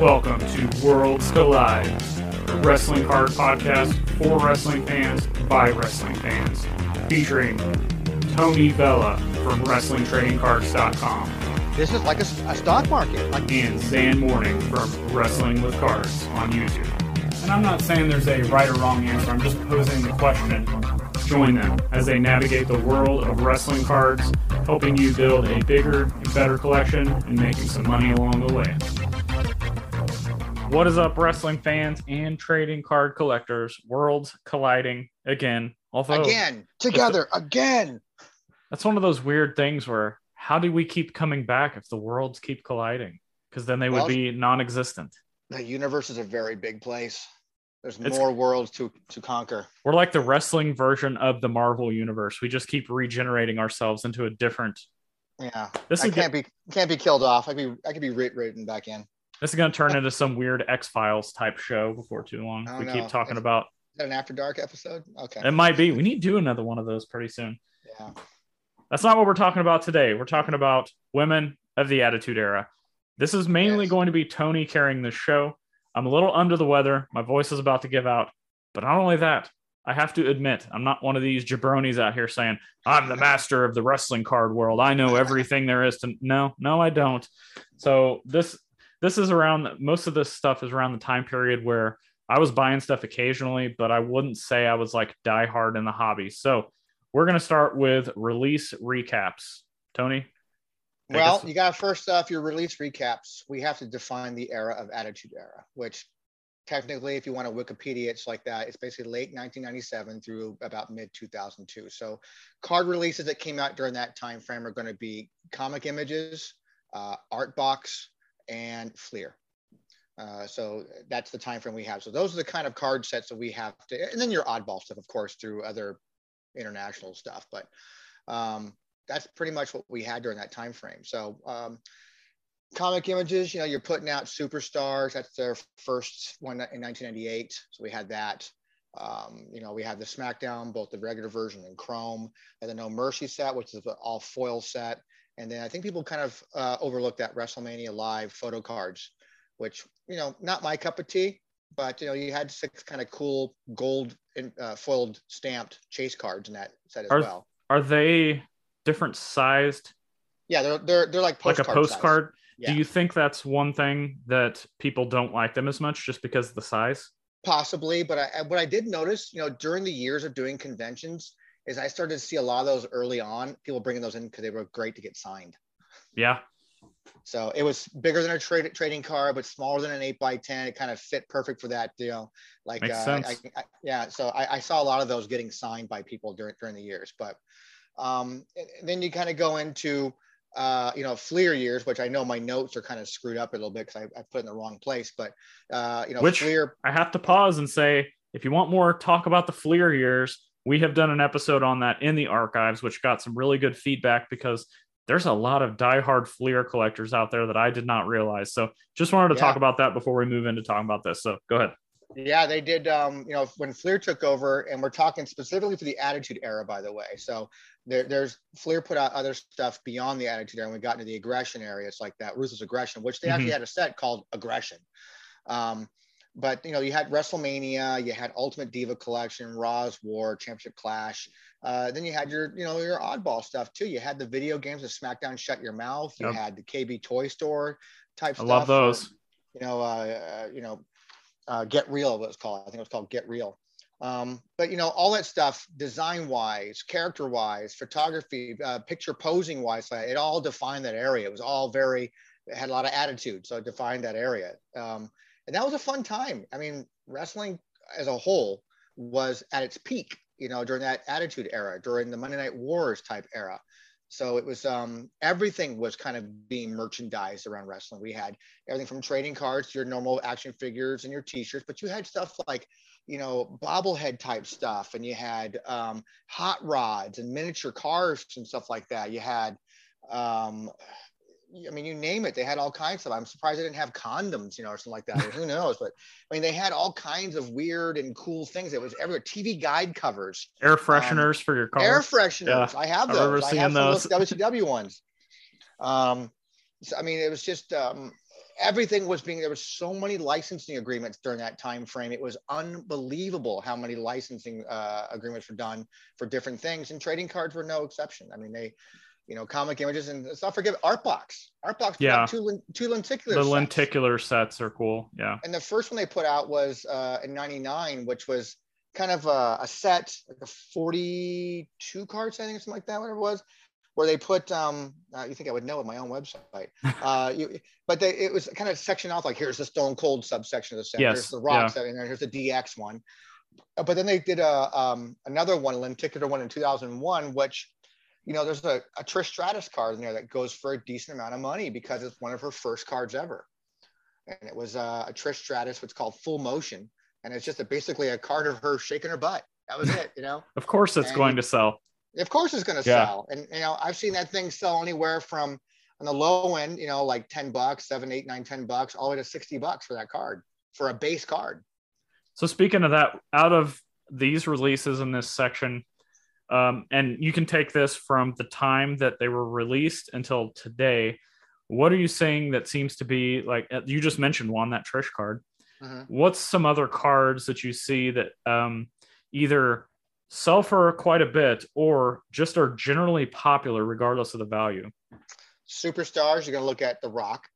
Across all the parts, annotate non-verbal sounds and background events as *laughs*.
Welcome to Worlds Collide, a wrestling card podcast for wrestling fans by wrestling fans, featuring Tony Bella from WrestlingTradingCards.com This is like a stock market. Like and Zan Morning from Wrestling with Cards on YouTube. And I'm not saying there's a right or wrong answer, I'm just posing the question. Join them as they navigate the world of wrestling cards, helping you build a bigger and better collection and making some money along the way. What is up, wrestling fans and trading card collectors? Worlds colliding again. Although again, together, again. that's one of those weird things where how do we keep coming back if the worlds keep colliding? Because then they would Well- be non-existent. The universe is a very big place. There's It's- more worlds to to conquer. We're like the wrestling version of the Marvel universe. We just keep regenerating ourselves into a different. Yeah, This I is can't be can't be killed off. I could be I could be writ- written back in. Is this is going to turn into some weird X Files type show before too long. Oh, we no. keep talking It's- about an after dark episode? Okay. it. Might be. We need to do another one of those pretty soon. Yeah. That's not what we're talking about today. We're talking about women of the Attitude Era. This is mainly Yes. going to be Tony carrying this show. I'm a little under the weather. My voice is about to give out. But not only that, I have to admit, I'm not one of these jabronis out here saying, I'm the master of the wrestling card world. I know everything there is to No, no, I don't. So this this is around most of this stuff is around the time period where I was buying stuff occasionally, but I wouldn't say I was like die hard in the hobby. So we're gonna start with release recaps. Tony, Well, you got first off your release recaps. We have to define the era of Attitude Era, which technically, if you want to Wikipedia, it's like that. It's basically late 1997 through about mid 2002. So, card releases that came out during that time frame are going to be Comic Images, uh, Artbox, and Fleer. Uh, so that's the time frame we have. So those are the kind of card sets that we have to, and then your oddball stuff, of course, through other international stuff. But um, that's pretty much what we had during that time frame. So um, comic images, you know, you're putting out superstars. That's their first one in 1998. So we had that. Um, you know, we had the SmackDown, both the regular version and Chrome, and the No Mercy set, which is an all foil set. And then I think people kind of uh, overlooked that WrestleMania Live photo cards, which you know, not my cup of tea. But you know, you had six kind of cool gold and uh, foiled stamped chase cards in that set as Are- well. are they different sized, Yeah, they're they're they're like like a postcard size. Yeah. Do you think that's one thing that people don't like them as much just because of the size? possibly but I, what i did notice you know during the years of doing conventions is i started to see a lot of those early on people bringing those in because they were great to get signed Yeah. so it was bigger than a trade, trading card but smaller than an 8 by 10 it kind of fit perfect for that know like Makes uh, sense. I, I, yeah so I, I saw a lot of those getting signed by people during during the years but um then you kind of go into uh, you know, Fleer years, which I know my notes are kind of screwed up a little bit because I, I put in the wrong place. But uh, you know, Which- Fleer I have to pause and say, if you want more talk about the Fleer years, we have done an episode on that in the archives, which got some really good feedback because there's a lot of diehard Fleer collectors out there that I did not realize. So just wanted to Yeah. talk about that before we move into talking about this. So go ahead. Yeah, they did. Um, you know, when Fleer took over, and we're talking specifically for the Attitude Era, by the way. So there, there's Fleer put out other stuff beyond the Attitude Era. And we got into the aggression area, it's like that ruthless aggression, which they actually had a set called Aggression. Um, but you know, you had WrestleMania, you had Ultimate Diva Collection, Raw's War, Championship Clash. Uh, then you had your, you know, your oddball stuff too. You had the video games of SmackDown Shut Your Mouth. You Yep. had the KB Toy Store type I stuff. love those. you know, uh, uh, you know, uh, Get Real, what it's called. I think it was called Get Real. Um, but you know, all that stuff, design wise, character wise, photography, uh, picture posing wise, it all defined that area. It was all very, it had a lot of attitude, so it defined that area. Um, and that was a fun time. I mean, wrestling as a whole was at its peak, you know, during that attitude era, during the Monday Night Wars type era. So it was um, everything was kind of being merchandised around wrestling. We had everything from trading cards to your normal action figures and your t-shirts, but you had stuff like, you know, bobblehead type stuff, and you had um, hot rods and miniature cars and stuff like that. You had, um, I mean, you name it, they had all kinds of. I'm surprised they didn't have condoms, you know, or something like that. Or who knows? But I mean, they had all kinds of weird and cool things. It was everywhere. TV guide covers, Air fresheners for your car. air fresheners. I have I those. remember I, seeing have some those. of those WCW ones. Um, so, I mean, it was just um, everything was being there was so many licensing agreements during that time frame it was unbelievable how many licensing uh, agreements were done for different things and trading cards were no exception i mean they you know comic images and let's not forget artbox artbox Yeah. two, two lenticular the sets. lenticular sets are cool. Yeah. and the first one they put out was uh, in 99 which was kind of a, a set like a 42 cards i think or something like that whatever it was where they put um uh, you think i would know at my own website *laughs* uh you, but they it was kind of sectioned off like here's the stone cold subsection of the set Yes, here's the rock set and here's the dx one but then they did a um another one lenticular one in 2001 which you know there's a, a trish stratus card in there that goes for a decent amount of money because it's one of her first cards ever and it was uh, a Trish Stratus, what's called Full Motion, and it's just a, basically a card of her shaking her butt. That was it, you know. *laughs* Of course, it's And- going to sell. Of course, it's going to Yeah. sell, and you know I've seen that thing sell anywhere from on the low end, you know, like ten bucks, seven, eight, nine, ten bucks, all the way to sixty bucks for that card for a base card. So speaking of that, out of these releases in this section, um, and you can take this from the time that they were released until today. What are you saying that seems to be like uh, you just mentioned one that Trish card? Mhm. What's some other cards that you see that um, either sell for quite a bit or just are generally popular regardless of the value? Superstars, you're going to look at the Rock,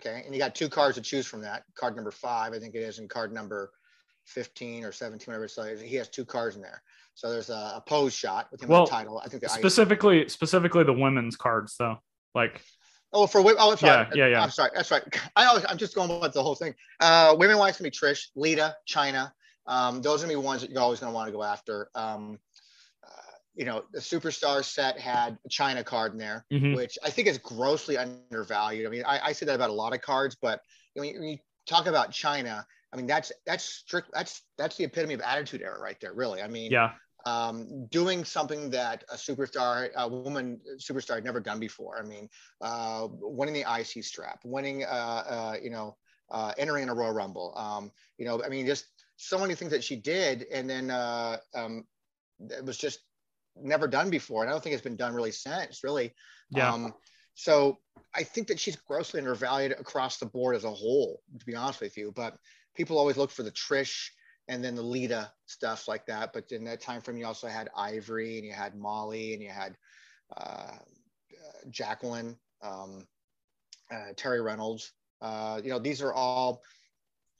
okay, and you got two cards to choose from that. Card number five, I think it is, and card number fifteen or seventeen, whatever. So he has two cards in there. So there's a, a pose shot with him in Well, the title. I think Specifically, specifically the women's cards though. Like Oh, for women. Oh, I'm sorry. Yeah, yeah, yeah. I'm sorry. That's right. I always, I'm just going with the whole thing. Uh, women wise gonna be Trish, Lita, Chyna. Um, those are gonna be ones that you're always gonna want to go after. Um, uh, you know, the superstar set had a Chyna card in there, mhm. which I think is grossly undervalued. I mean, I, I say that about a lot of cards, but you know, when you, when you talk about Chyna, I mean, that's that's strict. That's that's the epitome of attitude era right there. Really. I mean, yeah, um, doing something that a superstar, a woman superstar had never done before. I mean, uh, winning the IC strap, winning, uh, uh, you know, uh, entering a Royal Rumble. Um, you know, I mean, just so many things that she did, and then uh, um, it was just never done before. And I don't think it's been done really since, really. yeah. Um, so I think that she's grossly undervalued across the board as a whole, to be honest with you. But people always look for the Trish and then the Lita stuff like that. But in that time frame, you also had Ivory and you had Molly and you had uh, Jacqueline, um, uh, Terri Runnels. Uh, you know, these are all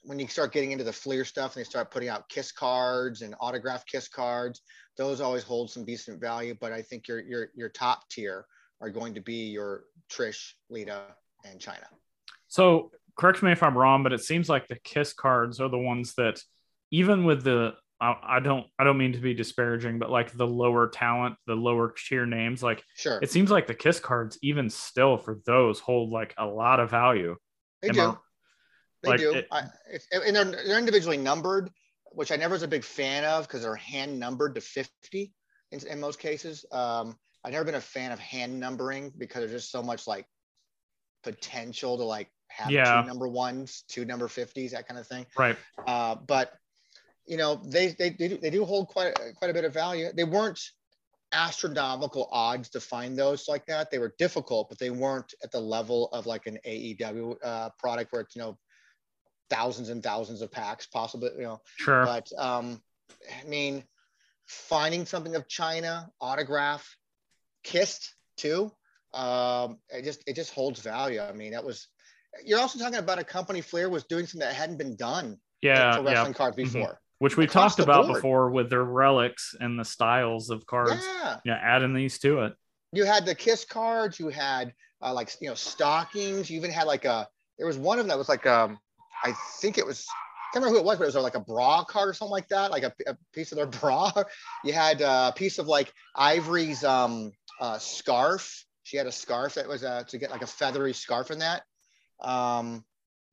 when you start getting into the Fleer stuff and they start putting out kiss cards and autograph kiss cards. Those always hold some decent value, but I think your your your top tier are going to be your Trish, Lita, and Chyna. So correct me if I'm wrong, but it seems like the kiss cards are the ones that even with the I, I don't I don't mean to be disparaging, but like the lower talent, the lower tier names, like Sure, it seems like the kiss cards even still for those hold like a lot of value. they am do. I- They like, do. it- I, it's, and they're, they're individually numbered, which I never was a big fan of because they're hand numbered to 50 in, in most cases. Um, I've never been a fan of hand numbering because there's just so much like potential to like have Yeah. two number ones, two number 50s, that kind of thing. Right. Uh, but you know, they, they, they, do, they do hold quite, a- quite a bit of value. They weren't astronomical odds to find those like that. They were difficult, but they weren't at the level of like an AEW uh, product where it's, you know, thousands and thousands of packs possibly, you know, Sure. but um, I mean, finding something of Chyna autograph kissed too. Um, it just, it just holds value. I mean, that was, you're also talking about a company Fleer was doing something that hadn't been done yeah. for Yeah. wrestling cards Mhm. before. Which we across talked about board. before with their relics and the styles of cards. Yeah. Yeah. Adding these to it. you had the kiss cards you had uh, like you know stockings you even had like a there was one of them that was like um i think it was I can't remember who it was but it was like a bra card or something like that like a, a piece of their *laughs* bra you had a piece of like ivory's um uh, scarf she had a scarf that was uh, to get like a feathery scarf in that um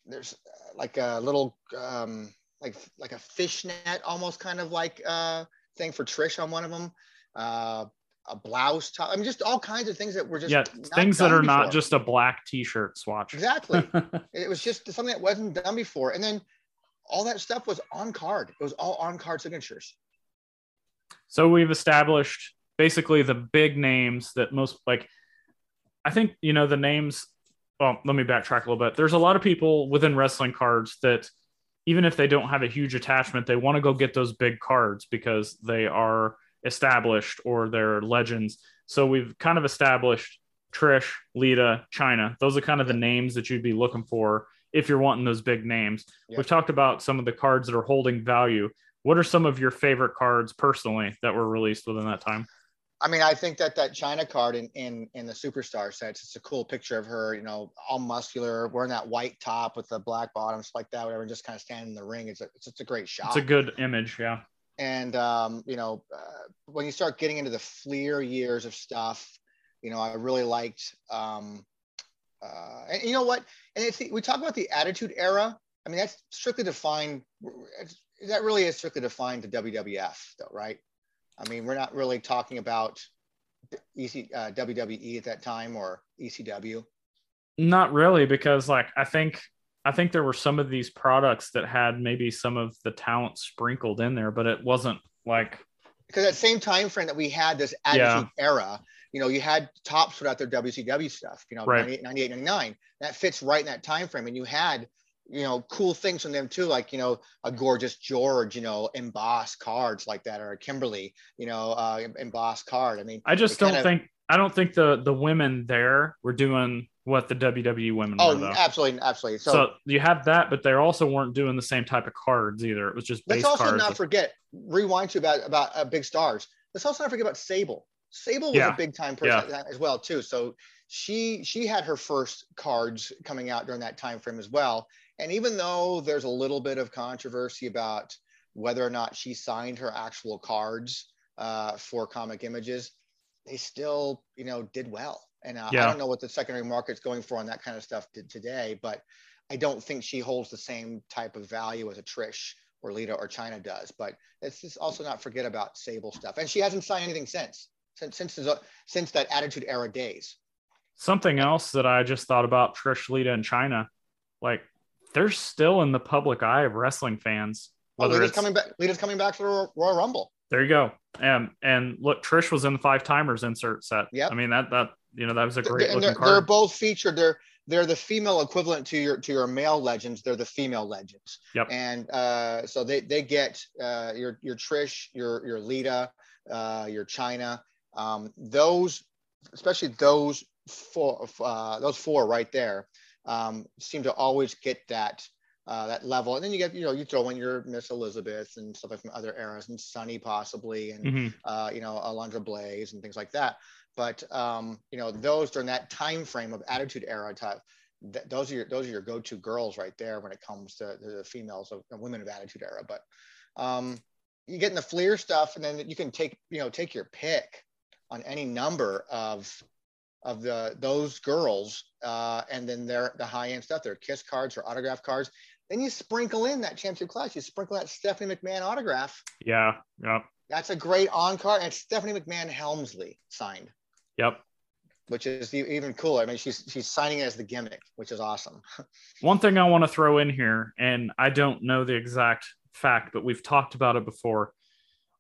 there's uh, like a little um like like a fishnet almost kind of like uh thing for trish on one of them uh a blouse top. I mean, just all kinds of things that were just yeah. Things that are not just a black t-shirt swatch. exactly. *laughs* it was just something that wasn't done before, and then all that stuff was on card. It was all on card signatures. So we've established basically the big names that most like I think you know the names well, let me backtrack a little bit. There's a lot of people within wrestling cards that even if they don't have a huge attachment, they want to go get those big cards because they are established or they're legends. So we've kind of established Trish, Lita, Chyna. Those are kind of the names that you'd be looking for if you're wanting those big names. Yep. We've talked about some of the cards that are holding value. What are some of your favorite cards personally that were released within that time? I mean, I think that that Chyna card in in in the superstar sets, it's a cool picture of her, you know, all muscular, wearing that white top with the black bottoms like that, whatever, and just kind of standing in the ring. It's a it's just a great shot. It's a good image, yeah. And um, you know, uh, when you start getting into the Fleer years of stuff, you know, I really liked. Um, uh, and you know what? And it's we talk about the Attitude Era. I mean, that's strictly defined. That really is strictly defined to WWF, though, right? I mean, we're not really talking about EC, uh, WWE at that time or ECW. Not really, because like I think I think there were some of these products that had maybe some of the talent sprinkled in there, but it wasn't like because that same time frame that we had this attitude yeah. era, you know, you had Topps put out their WCW stuff, you know, right. 98, 98, 99. That fits right in that time frame. And you had you know, cool things from them too, like you know, a gorgeous George, you know, embossed cards like that, or a Kimberly, you know, uh, embossed card. I mean, I just don't of, think I don't think the the women there were doing what the WWE women oh, were. Oh, absolutely, absolutely. So, so, you have that, but they also weren't doing the same type of cards either. It was just let's also cards. not forget rewind to about about uh, big stars. Let's also not forget about Sable. Sable was yeah. a big time person yeah. as well too. So she she had her first cards coming out during that time frame as well and even though there's a little bit of controversy about whether or not she signed her actual cards uh, for comic images, they still, you know, did well. And uh, yeah. I don't know what the secondary market's going for on that kind of stuff today, but I don't think she holds the same type of value as a Trish or Lita or Chyna does. But let's just also not forget about Sable stuff. And she hasn't signed anything since since since since that Attitude Era days. Something else that I just thought about Trish, Lita, and China, like they're still in the public eye of wrestling fans. Oh, Whether oh, Lita's coming back. Lita's coming back for Royal Rumble. There you go. And and look, Trish was in the five timers insert set. Yeah. I mean that that you know that was a great they're, card. They're both featured. They're they're the female equivalent to your to your male legends. They're the female legends. Yep. And uh, so they they get uh, your your Trish, your your Lita, uh, your Chyna. Um, those, especially those four, uh, those four right there um, seem to always get that uh, that level. And then you get, you know, you throw in your Miss Elizabeth and stuff like from other eras and Sunny possibly, and mm-hmm. uh, you know, Alundra Blayze and things like that. But um, you know, those during that time frame of Attitude Era type, th- those are your those are your go-to girls right there when it comes to, to the females of women of Attitude Era. But um, you get in the Fleer stuff, and then you can take you know take your pick on any number of of the those girls, uh, and then their the high end stuff, their kiss cards or autograph cards. Then you sprinkle in that Championship Clash. You sprinkle that Stephanie McMahon autograph. Yeah, yep. That's a great on card, and Stephanie McMahon Helmsley signed. Yep. Which is even cooler. I mean, she's she's signing it as the gimmick, which is awesome. *laughs* One thing I want to throw in here, and I don't know the exact fact, but we've talked about it before.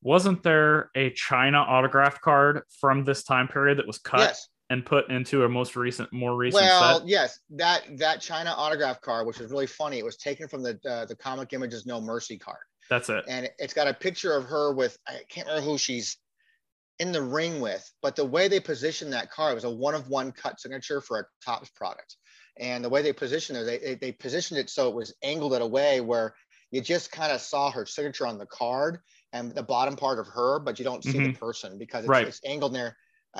Wasn't there a Chyna autograph card from this time period that was cut? Yes and put into a most recent, more recent. Well, set? yes, that that Chyna autograph card, which is really funny. It was taken from the uh, the Comic Images No Mercy card. That's it. And it's got a picture of her with I can't remember who she's in the ring with, but the way they positioned that card was a one of one cut signature for a Topps product. And the way they positioned it, they, they, they positioned it so it was angled in a way where you just kind of saw her signature on the card and the bottom part of her, but you don't see mm-hmm. the person because it's, right. it's angled there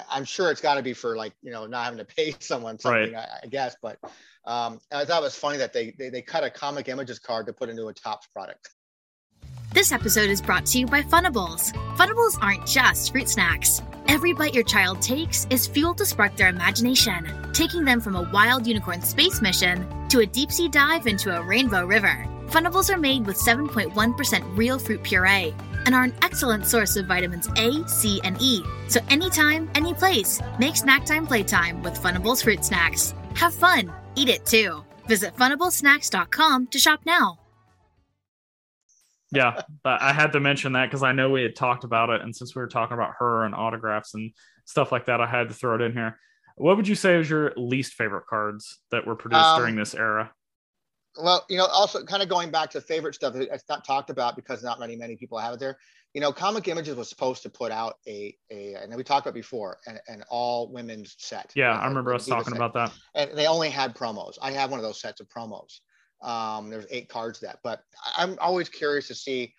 I'm sure it's got to be for like you know not having to pay *laughs* someone something, right. I, I, guess. But um, I thought it was funny that they, they they cut a comic images card to put into a Topps product. This episode is brought to you by Funables. Funables aren't just fruit snacks. Every bite your child takes is fuel to spark their imagination, taking them from a wild unicorn space mission to a deep sea dive into a rainbow river. Funables are made with 7.1% real fruit puree and are an excellent source of vitamins A, C, and E. So anytime, any place, make snack time playtime with Funables fruit snacks. Have fun, eat it too. Visit funablesnacks.com to shop now. Yeah, I had to mention that because I know we had talked about it, and since we were talking about her and autographs and stuff like that, I had to throw it in here. What would you say is your least favorite cards that were produced Um, during this era? Well, you know, also kind of going back to favorite stuff that it's not talked about because not many many people have it there. You know, Comic Images was supposed to put out a a and we talked about before an, an all women's set. Yeah, I remember us talking set. about that. and they only had promos. I have one of those sets of promos. Um, there's eight cards that, but I'm always curious to see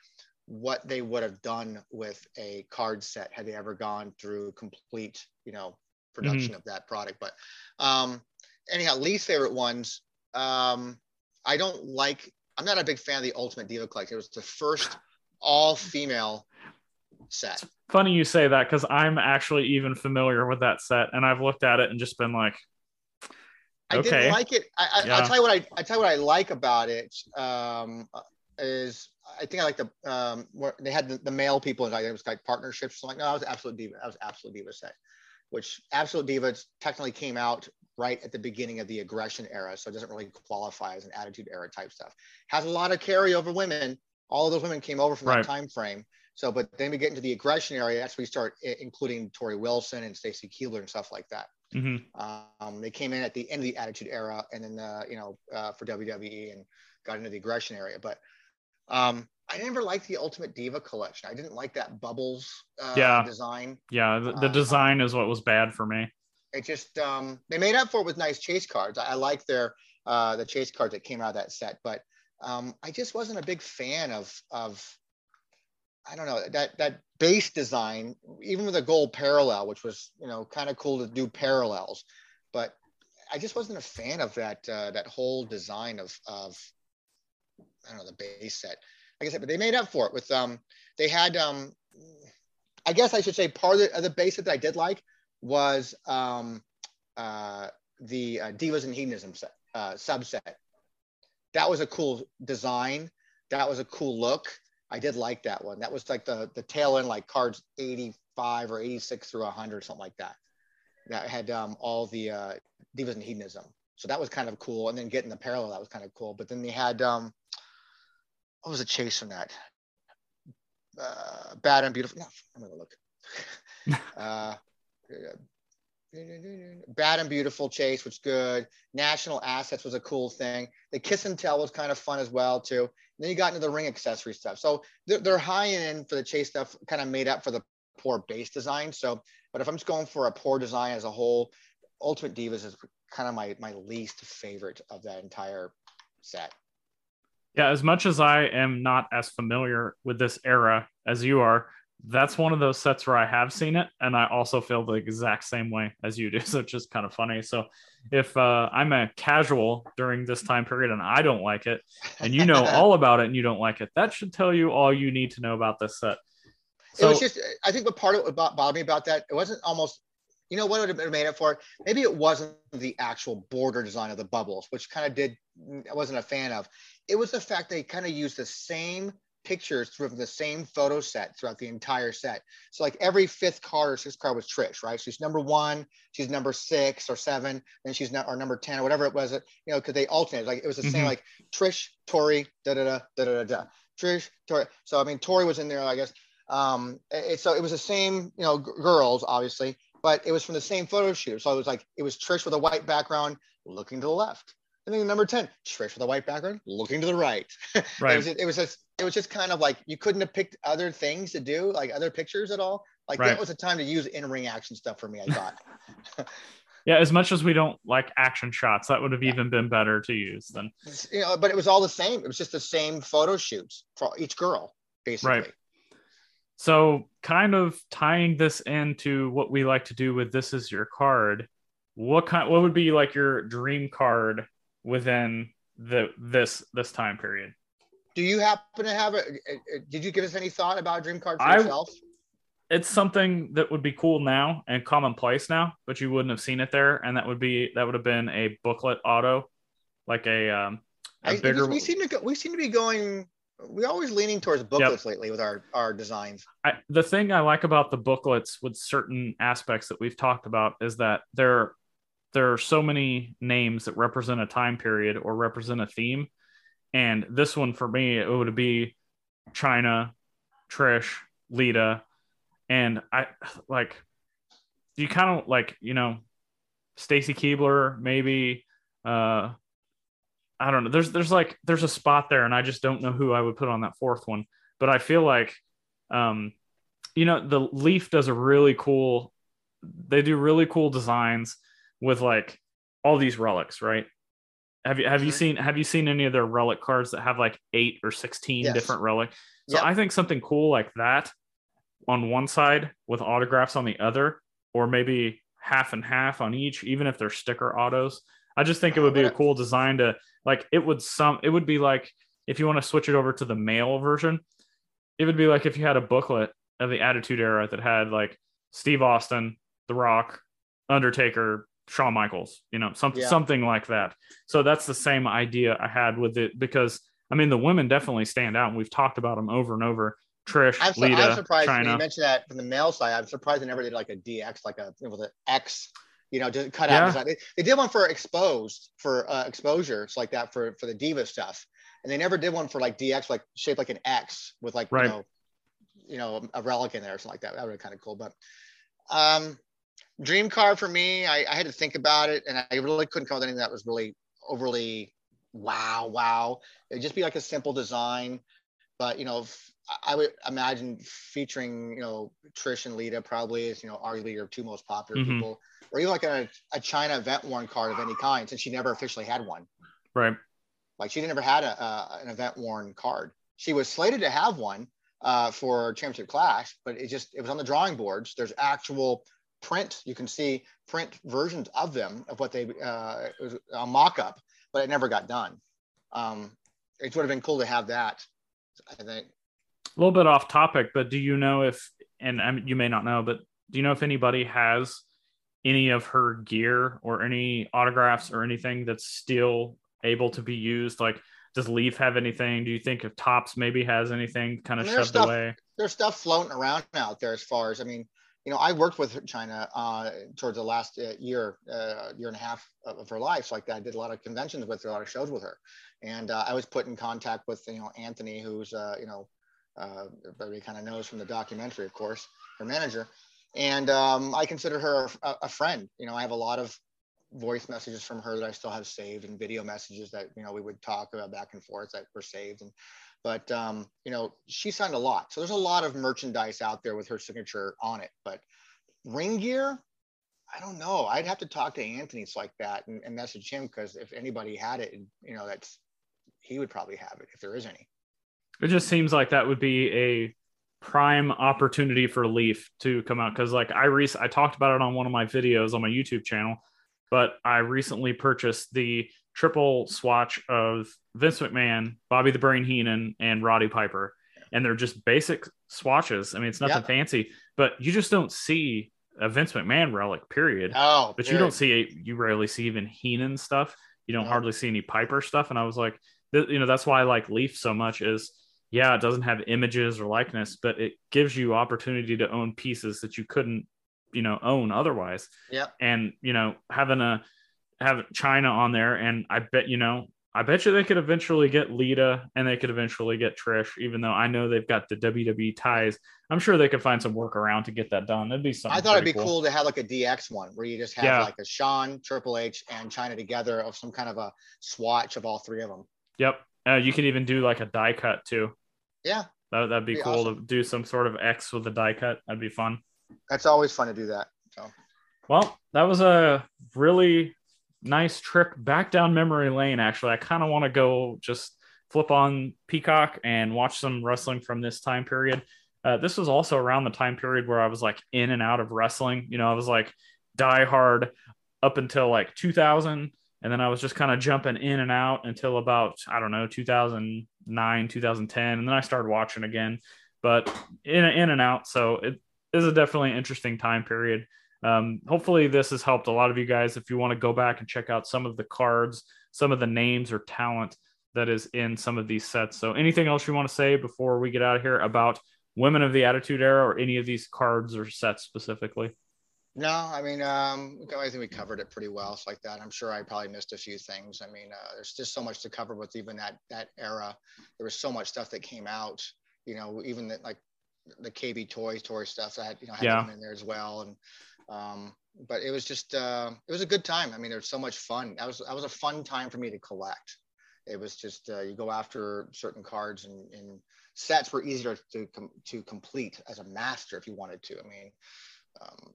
what they would have done with a card set had they ever gone through complete, you know, production of that product. But um, anyhow, least favorite ones. Um, I don't like. I'm not a big fan of the Ultimate Diva Collection. It was the first all female set. Funny you say that because I'm actually even familiar with that set, and I've looked at it and just been like, I Okay. didn't like it. I, I, Yeah. I'll tell you what I, I tell you what I like about it. Um, is I think I like the um, where they had the, the male people and like, it was like partnerships. So like, no, I was absolute diva. I was absolute diva set, which absolute diva technically came out right at the beginning of the aggression era, so it doesn't really qualify as an attitude era type stuff. Has a lot of carryover women. All of those women came over from Right. that time frame. So, but then we get into the aggression area. That's where we start including Torrie Wilson and Stacy Keibler and stuff like that. mhm. Um, they came in at the end of the Attitude Era, and then uh, you know uh, for WWE and got into the aggression area. But um, I never liked the Ultimate Diva collection. I didn't like that bubbles uh, Yeah. design. yeah, the, the Uh, design is what was bad for me. It just um, they made up for it with nice chase cards. I, I like their uh, the chase cards that came out of that set, but um, I just wasn't a big fan of of I don't know that that base design, even with a gold parallel, which was you know kind of cool to do parallels, but I just wasn't a fan of that uh, that whole design of of I don't know the base set. Like I said, but they made up for it with um they had um I guess I should say part of the, of the base set that I did like was um uh the uh, Divas and Hedonism set, uh, subset. That was a cool design. That was a cool look. I did like that one. That was like the the tail end, like cards 85 or 86 through 100, something like that. That had um, all the uh, divas and hedonism. So that was kind of cool. And then getting the parallel, that was kind of cool. But then they had um, what was the chase from that? Uh, bad and beautiful. No, I'm gonna look. *laughs* uh, Bad and Beautiful Chase which good. National Assets was a cool thing. The Kiss and Tell was kind of fun as well too. And then you got into the ring accessory stuff. So they're, they're high end for the chase stuff, kind of made up for the poor base design. So, but if I'm just going for a poor design as a whole, Ultimate Divas is kind of my my least favorite of that entire set. Yeah, as much as I am not as familiar with this era as you are, that's one of those sets where I have seen it, and I also feel the exact same way as you do. *laughs* So it's just kind of funny. So if uh, I'm a casual during this time period and I don't like it, and you know *laughs* all about it and you don't like it, that should tell you all you need to know about this set. it was just I think the part of what bo- bothered me about that it wasn't almost you know what it would have made it for maybe it wasn't the actual border design of the bubbles which kind of did I wasn't a fan of it was the fact they kind of used the same pictures from the same photo set throughout the entire set. So like every fifth card or sixth card was Trish right? She's number one she's number six or seven then she's not or number 10 or whatever it was you know because they alternated like it was the same Mhm. like Trish Tori da da da da da da Trish Tori so I mean Tori was in there I guess. Um it, so it was the same you know g- girls obviously but it was from the same photo shoot. So it was like it was trish with a white background looking to the left and then number 10 trish with a white background looking to the right. *laughs* It right. was it was just it was just kind of like you couldn't have picked other things to do like other pictures at all like Right. that was a time to use in-ring action stuff for me i thought *laughs* Yeah, as much as we don't like action shots, that would have even been better to use than you know but it was all the same it was just the same photo shoots for each girl basically Right. So, kind of tying this into what we like to do with this is your card. What kind? What would be like your dream card within the this this time period? Do you happen to have a did you give us any thought about a dream card for I- yourself It's something that would be cool now and commonplace now, but you wouldn't have seen it there, and that would be that would have been a booklet auto, like a um a I, bigger. we seem to go, we seem to be going. We're always leaning towards booklets lately with our our designs. I, the thing I like about the booklets with certain aspects that we've talked about is that there there are so many names that represent a time period or represent a theme. And this one for me, it would be Chyna, Trish, Lita, and I like you kind of like, you know, Stacy Keibler, maybe. Uh, I don't know. There's there's like there's a spot there, and I just don't know who I would put on that fourth one. But I feel like, um, you know, the Leaf does a really cool. They do really cool designs with like all these relics, right? Have you have you Mhm. seen have you seen any of their relic cards that have like eight or sixteen Yes. different relic? So Yep. I think something cool like that on one side with autographs on the other, or maybe half and half on each, even if they're sticker autos. I just think it Uh, would be a cool design to like it would some it would be like if you want to switch it over to the mail version, it would be like if you had a booklet of the Attitude Era that had like Steve Austin, The Rock, Undertaker, Shawn Michaels, you know, something Yeah. something like that. So that's the same idea I had with it because I mean the women definitely stand out and we've talked about them over and over. Trish, I'm, su- Lita, I'm surprised Chyna. you mentioned that from the male side. I'm surprised they never did like a DX, like a with an X, you know, just cut Yeah. out. They, they did one for exposed for uh, exposures like that for for the diva stuff, and they never did one for like DX, like shaped like an X with like Right. you know, you know, a relic in there or something like that. That would be kind of cool. But um, dream car for me, I, I had to think about it, and I really couldn't come up with anything that was really overly wow, wow. It'd just be like a simple design, but you know, I would imagine featuring you know Trish and Lita probably is you know arguably your two most popular Mhm. people, or even like a, a Chyna event worn card of any kind, since she never officially had one. right. Like she never had a, a an event worn card. She was slated to have one uh, for Championship Clash, but it just it was on the drawing boards. There's actual print. You can see print versions of them of what they uh, a mock-up, but it never got done. Um, it would have been cool to have that. I think. A little bit off topic, but do you know if, and I mean, you may not know, but do you know if anybody has any of her gear or any autographs or anything that's still able to be used? Like, does Leaf have anything? Do you think if Topps maybe has anything kind of I mean, there's shoved stuff- away? there's stuff floating around out there as far as I mean, you know, I worked with Chyna uh, towards the last uh, year, uh, year and a half of, of her life. So like I did a lot of conventions with her, a lot of shows with her, and uh, I was put in contact with you know Anthony, who's uh, you know, uh, everybody kind of knows from the documentary, of course, her manager, and um, I consider her a, a friend. You know, I have a lot of voice messages from her that I still have saved and video messages that you know we would talk about back and forth that were saved. And but um, you know she signed a lot. So there's a lot of merchandise out there with her signature on it but ring gear i don't know. I'd have to talk to anthony's like that and, and message him because if anybody had it you know that's he would probably have it if there is any. It just seems like that would be a prime opportunity for Leaf to come out because, like, I rec- I talked about it on one of my videos on my YouTube channel, but I recently purchased the triple swatch of Vince McMahon, Bobby the Brain Heenan, and Roddy Piper, and they're just basic swatches. I mean, it's nothing Yep. fancy, but you just don't see a Vince McMahon relic, period. oh but you don't see you rarely see even Heenan stuff. You don't No. hardly see any Piper stuff. And I was like, th- you know, that's why I like Leaf so much is yeah, it doesn't have images or likeness, but it gives you opportunity to own pieces that you couldn't, you know, own otherwise. Yeah. And you know, having a have Chyna on there, and I bet you know, I bet you they could eventually get Lita and they could eventually get Trish, even though I know they've got the WWE ties. I'm sure they could find some workaround to get that done. It'd be something. I thought it'd be pretty cool. to have like a DX one where you just have Yeah. like a Shawn, Triple H, and Chyna together of some kind of a swatch of all three of them. Yep. Uh, you could even do like a die cut too. Yeah, That, that'd be Be cool awesome. to do some sort of X with a die cut. That'd be fun. That's always fun to do that. So Well, that was a really nice trip back down memory lane. Actually, I kind of want to go just flip on Peacock and watch some wrestling from this time period. Uh, this was also around the time period where I was like in and out of wrestling. You know, I was like die hard up until like 2000, and then I was just kind of jumping in and out until about I don't know 2009, 2010, and then I started watching again. But in in and out, so it is a definitely interesting time period. Um, hopefully, this has helped a lot of you guys. If you want to go back and check out some of the cards, some of the names or talent that is in some of these sets. So, anything else you want to say before we get out of here about Women of the Attitude Era or any of these cards or sets specifically? no, I mean, um, I think we covered it pretty well. It's like that. I'm sure I probably missed a few things. I mean, uh, there's just so much to cover with even that that era. There was so much stuff that came out. You know, even that like the KB Toys Toy stuff that you know had Yeah. them in there as well. And Um, but it was just uh, it was a good time. I mean, there's so much fun. That was that was a fun time for me to collect. It was just uh, you go after certain cards and, and sets were easier to com- to complete as a master if you wanted to. I mean, um,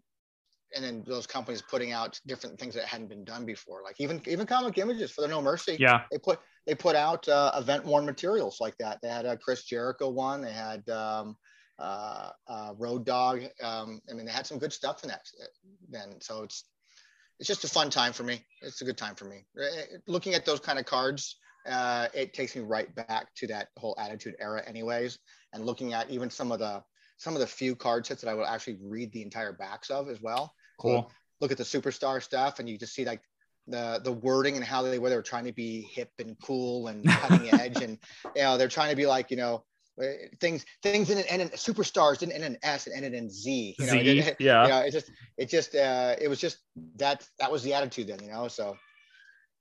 and then those companies putting out different things that hadn't been done before, like even even comic images for the No Mercy. Yeah, they put they put out uh, event worn materials like that. They had a Chris Jericho one. They had um, uh, uh, Road Dog. Um, I mean, they had some good stuff in that then. So it's it's just a fun time for me. It's a good time for me. Looking at those kind of cards, uh, it takes me right back to that whole Attitude era, anyways. And looking at even some of the some of the few card sets that I will actually read the entire backs of as well. Cool. So look at the superstar stuff, and you just see like the the wording and how they were they were trying to be hip and cool and cutting *laughs* edge, and you know they're trying to be like you know things things in and superstars didn't end in S and ended in Z. You know, Z, it, yeah. *laughs* You know, it just it just uh, it was just that that was the attitude then. You know, so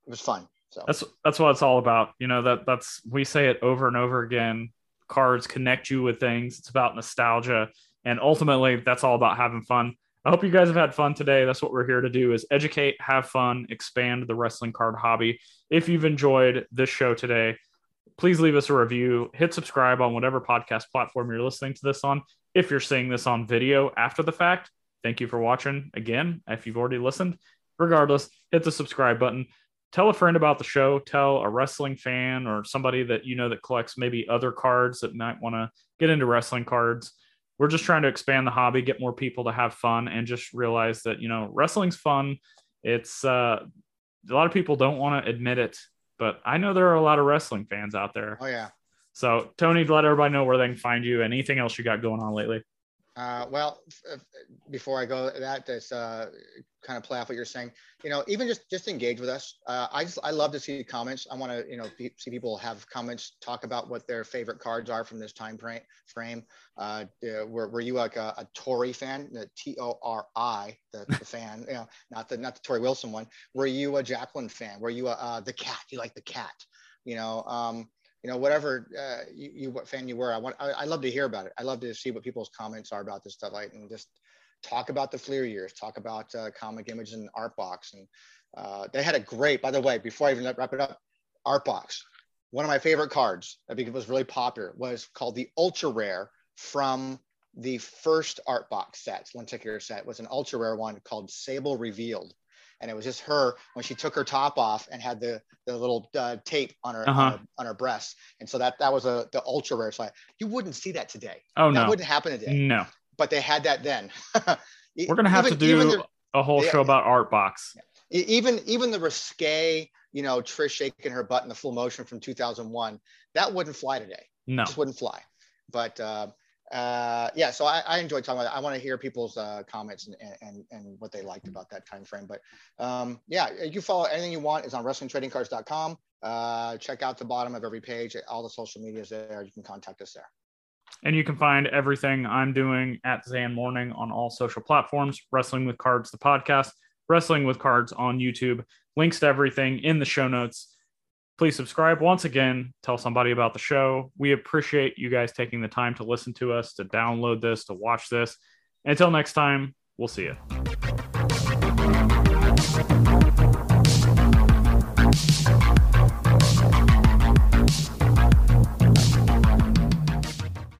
it was fun. So that's that's what it's all about. You know that that's we say it over and over again. Cards connect you with things. It's about nostalgia, and ultimately, that's all about having fun. I hope you guys have had fun today. That's what we're here to do: is educate, have fun, expand the wrestling card hobby. If you've enjoyed this show today, please leave us a review. Hit subscribe on whatever podcast platform you're listening to this on. If you're seeing this on video after the fact, thank you for watching. Again, if you've already listened, regardless, hit the subscribe button tell a friend about the show tell a wrestling fan or somebody that you know that collects maybe other cards that might want to get into wrestling cards we're just trying to expand the hobby get more people to have fun and just realize that you know wrestling's fun it's uh a lot of people don't want to admit it but i know there are a lot of wrestling fans out there. Oh yeah. So tony let everybody know where they can find you anything else you got going on lately uh, well, f- before I go that, that's uh, kind of play off what you're saying. You know, even just just engage with us. Uh, I just I love to see comments. I want to you know be, see people have comments, talk about what their favorite cards are from this time frame. Frame. Uh, were, were you like a, a Tori fan? The T O R I, the, the *laughs* fan. You know, not the not the Torrie Wilson one. Were you a Jacqueline fan? Were you a uh, the cat? You like the cat? You know. Um, you know, whatever uh, you, you, what fan you were, I want, I, I, love to hear about it. I love to see what people's comments are about this stuff, like, and just talk about the Fleer years, talk about uh, comic image and art box. And uh, they had a great, by the way, before I even wrap it up, art box. One of my favorite cards that was really popular was called the ultra rare from the first art box set, one set was an ultra rare one called Sable Revealed and it was just her when she took her top off and had the the little uh, tape on her, uh-huh. on her, on her breast, and so that that was a the ultra rare slide. You wouldn't see that today. Oh that no, wouldn't happen today. No, but they had that then. *laughs* We're gonna have even, to do a whole show about art box. Even even the risque, you know, Trish shaking her butt in the full motion from 2001, that wouldn't fly today. No, it just wouldn't fly. But uh, uh, yeah, so I, I enjoy talking about it. I want to hear people's uh, comments and, and, and what they liked about that time frame. But um, yeah, you follow anything you want is on wrestlingtradingcards.com. Uh, check out the bottom of every page. All the social medias there. You can contact us there. And you can find everything I'm doing at Zan Morning on all social platforms. Wrestling with Cards, the podcast. Wrestling with Cards on YouTube. Links to everything in the show notes please subscribe once again tell somebody about the show. We appreciate you guys taking the time to listen to us to download this to watch this. Until next time we'll see you